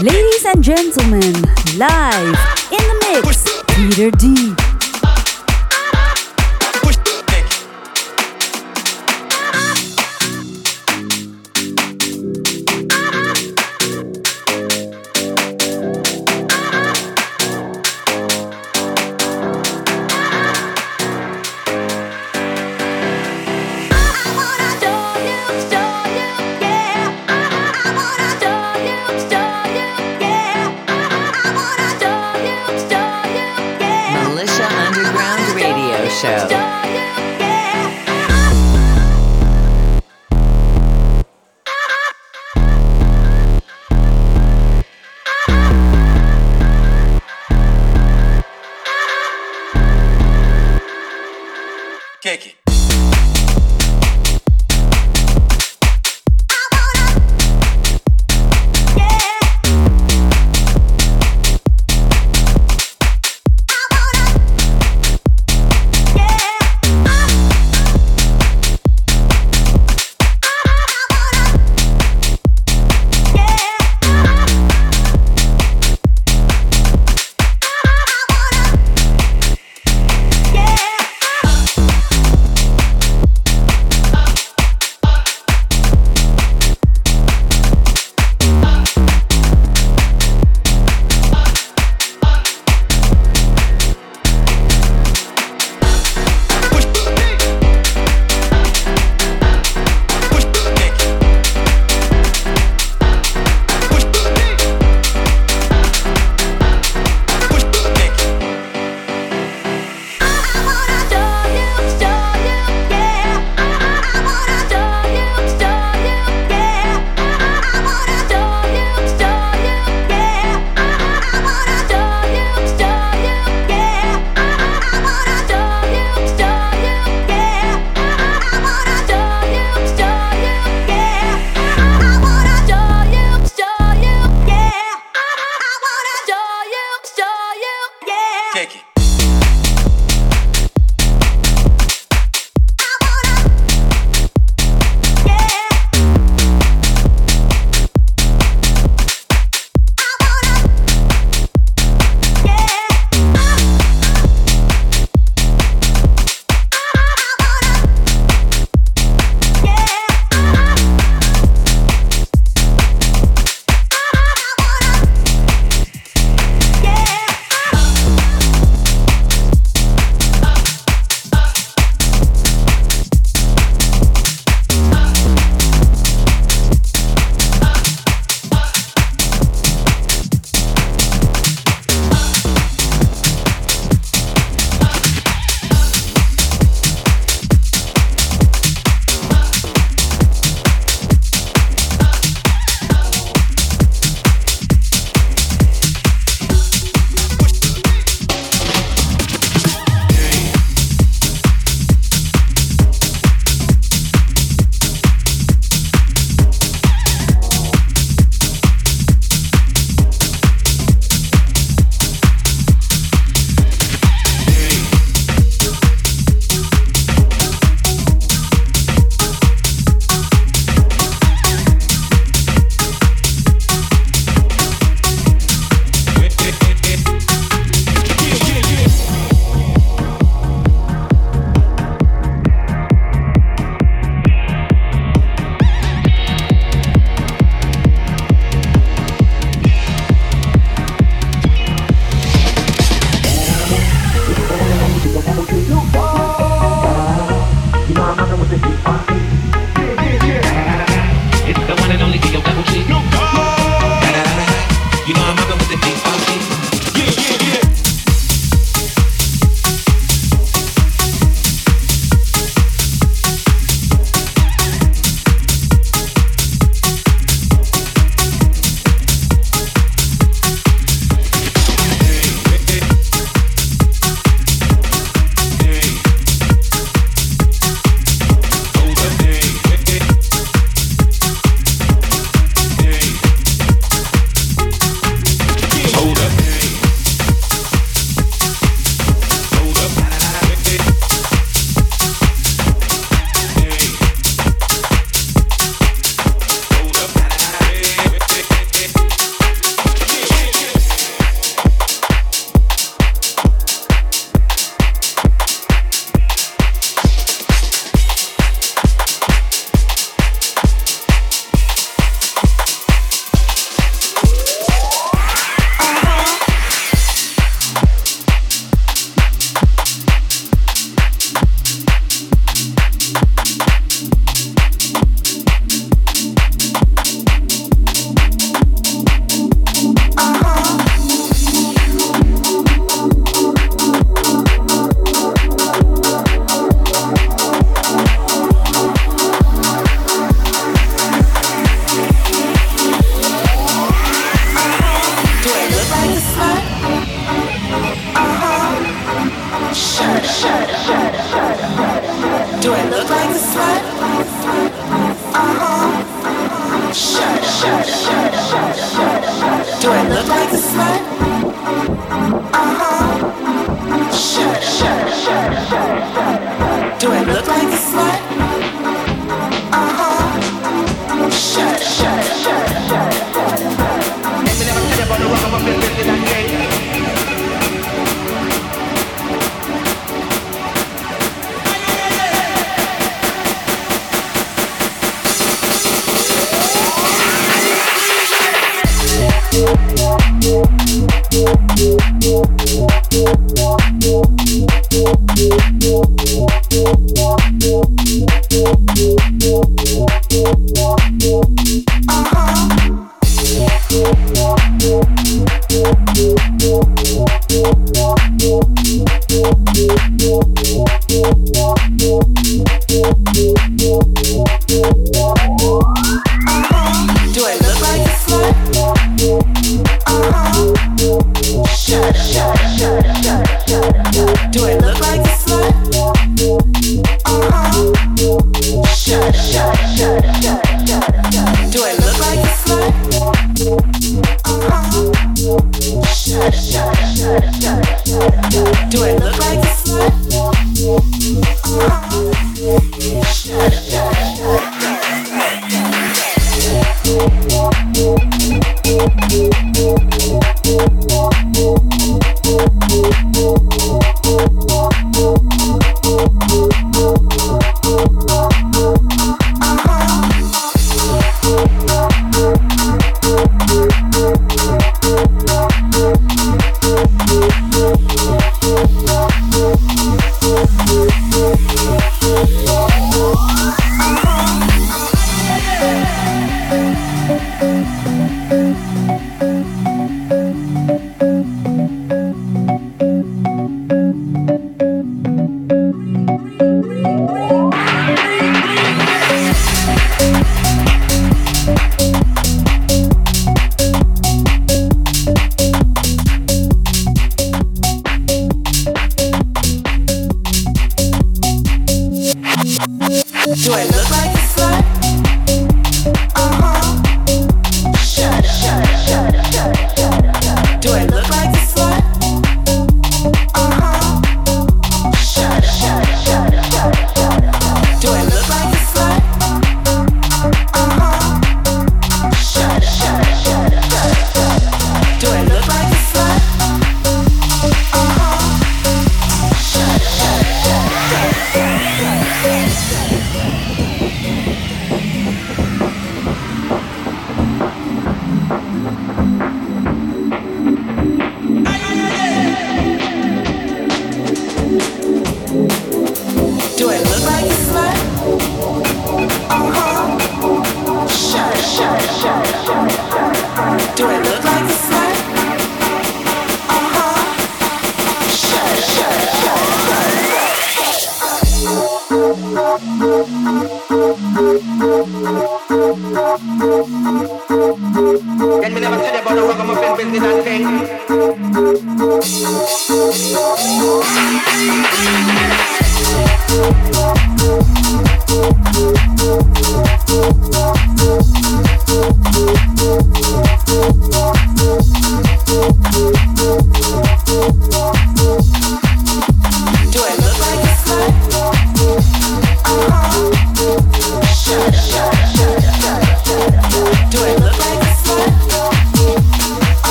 Ladies and gentlemen, live in the mix, Peter D.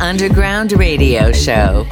Underground Radio Show.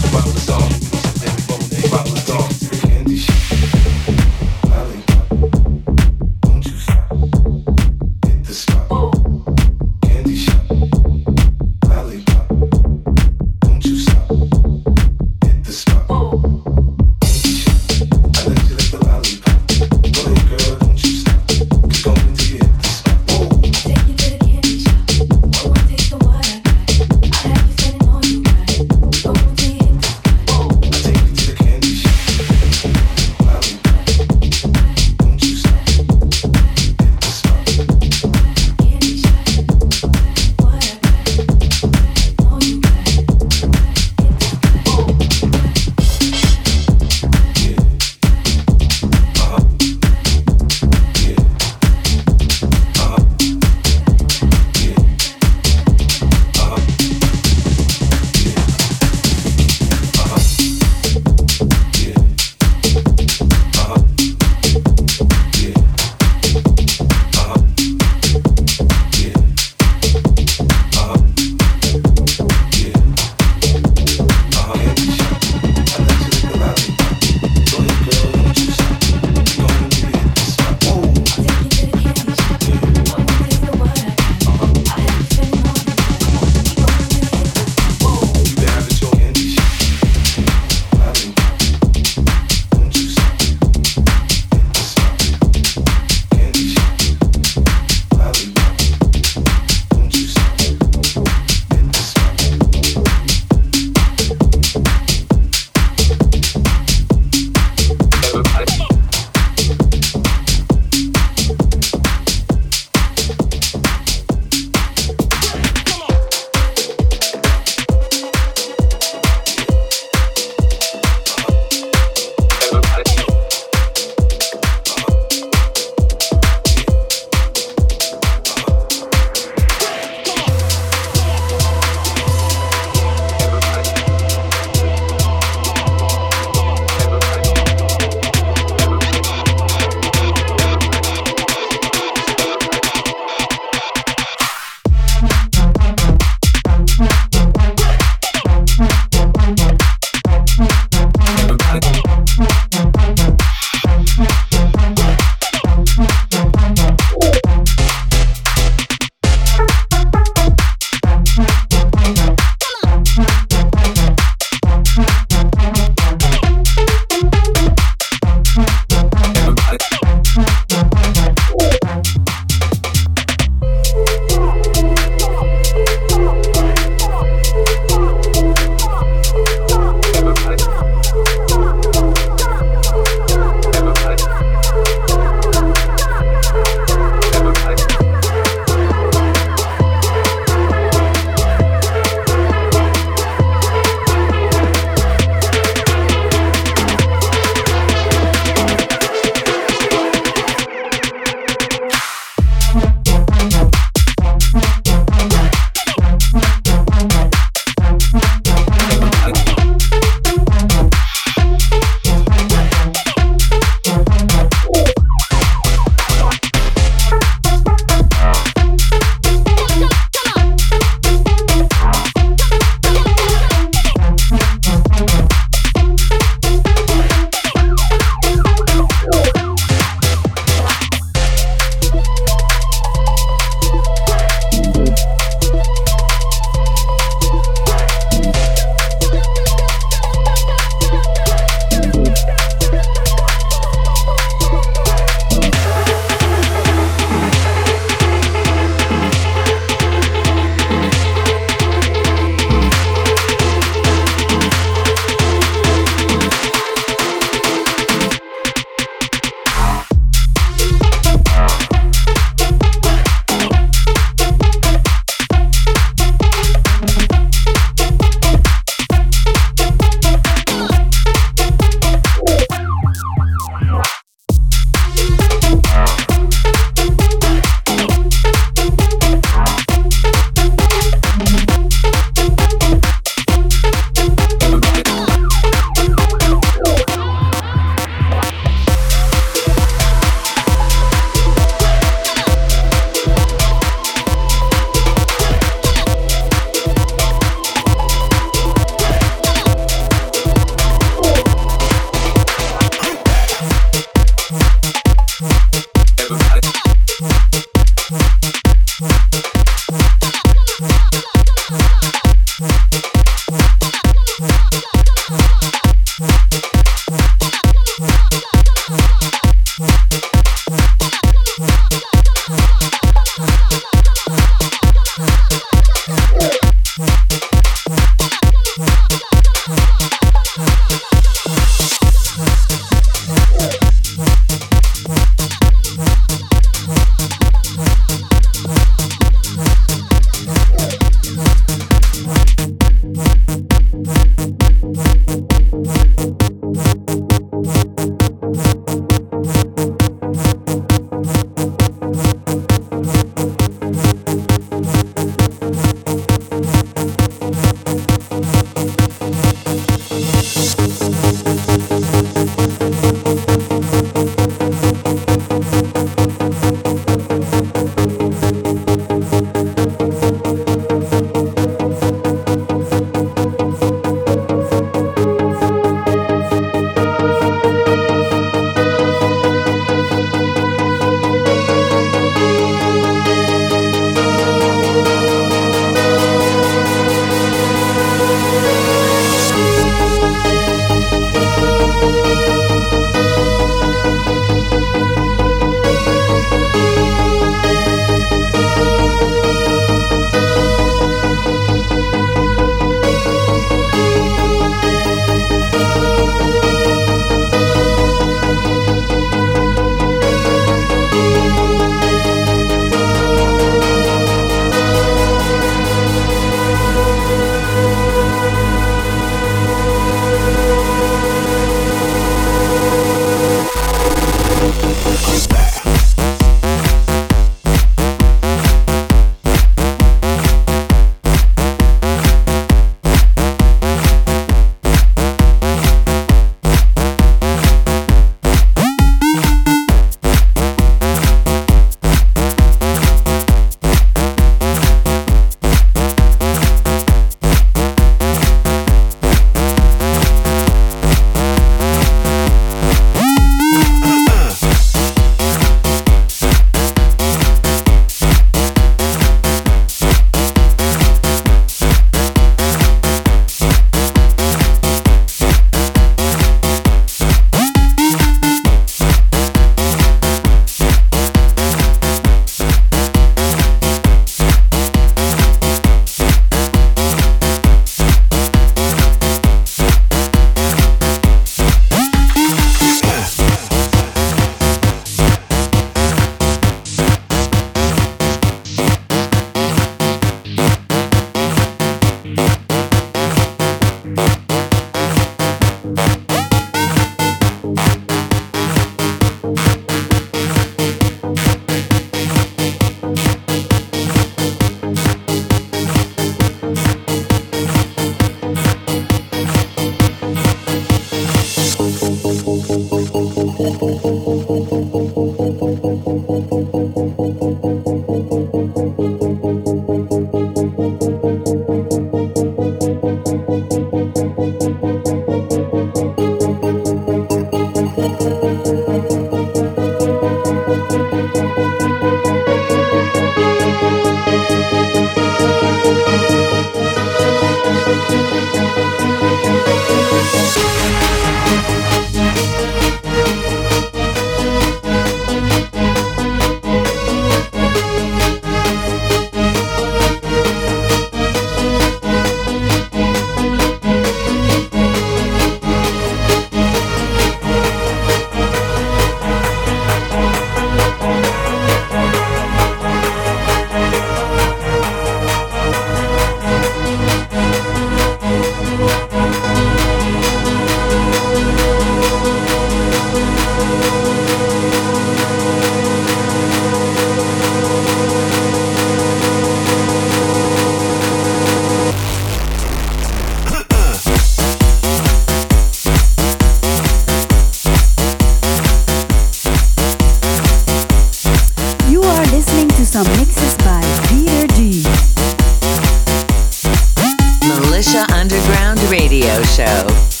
yourself.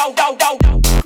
go, go, go.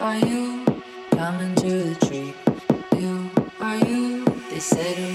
are you? coming to the tree. You are you? They said.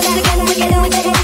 that again, we can do it.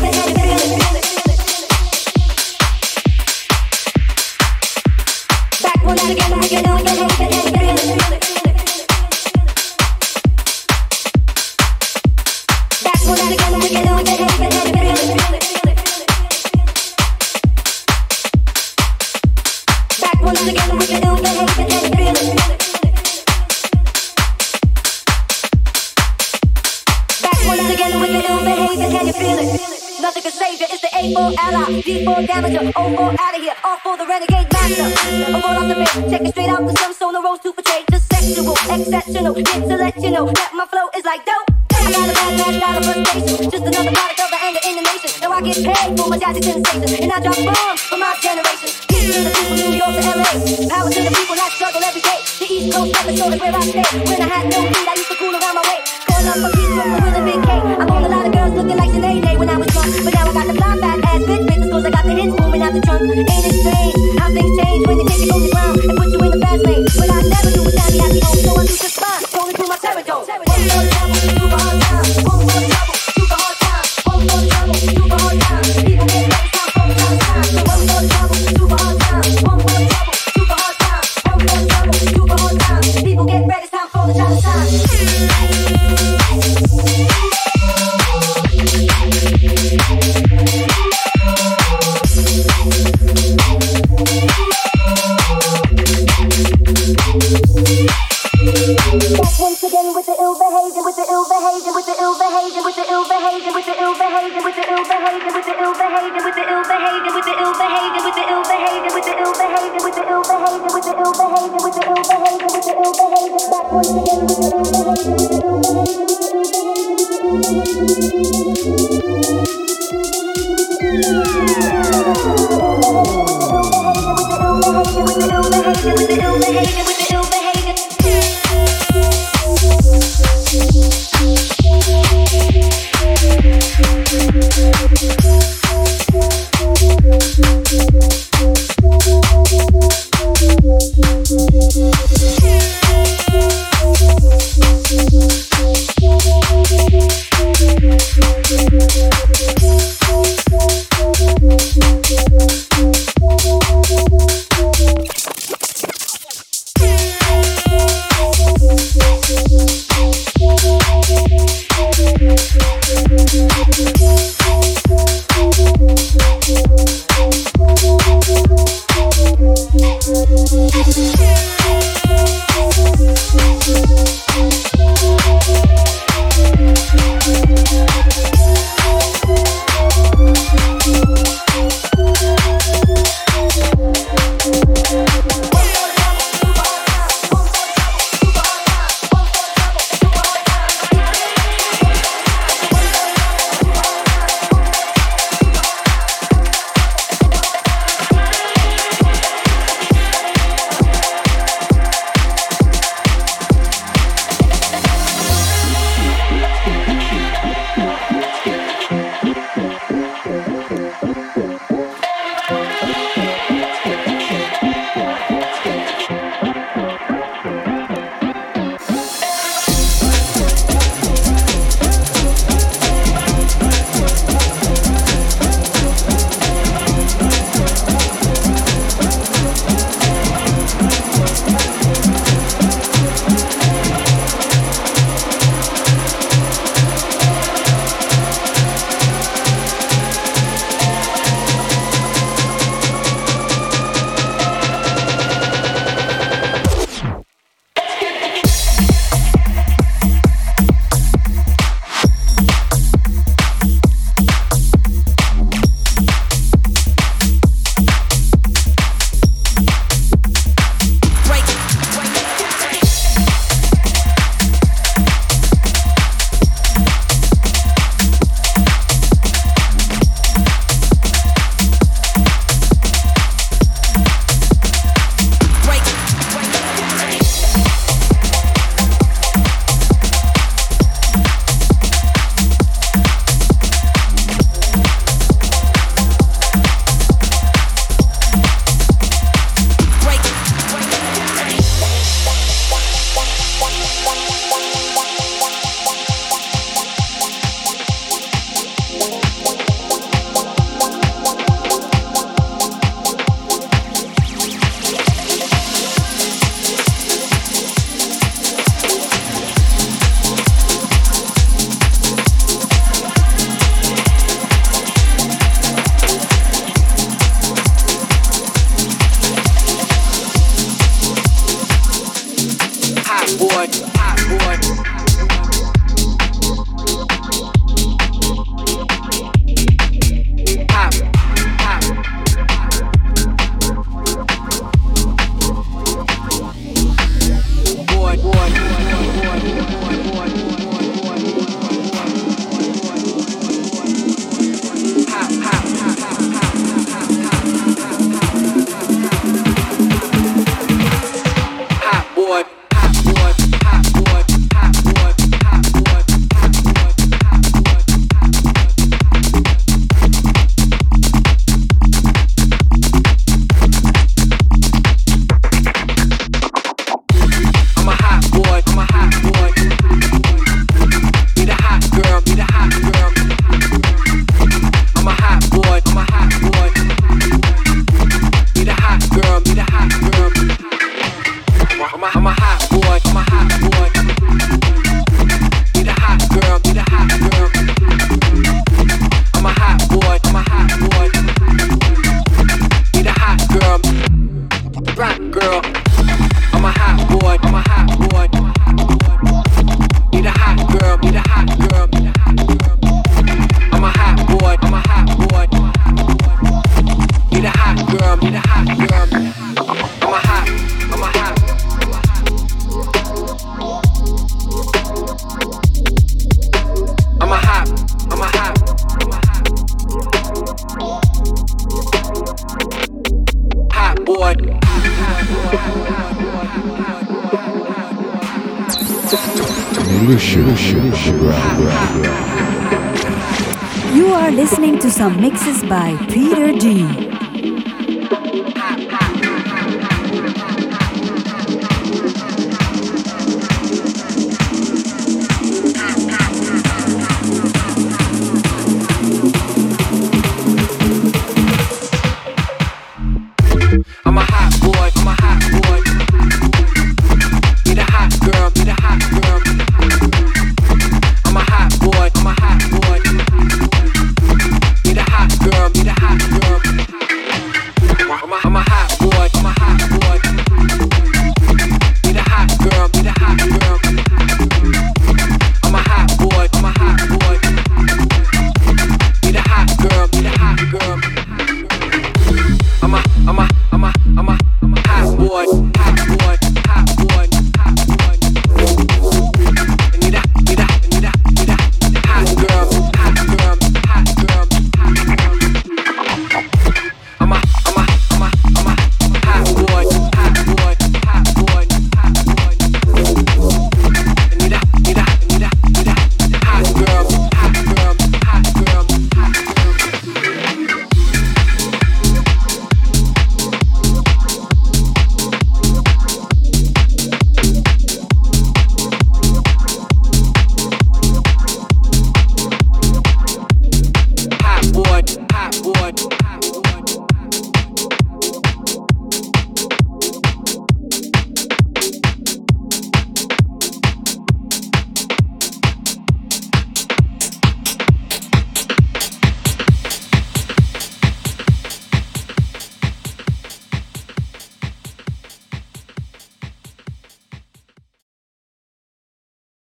with the ill behavior, with the ill behavior, with the ill behavior, with the ill behavior, with the ill behavior, with the ill behavior, with the ill behavior, with the ill behavior, back once again with the ill behavior, with the ill behavior, with the ill behavior.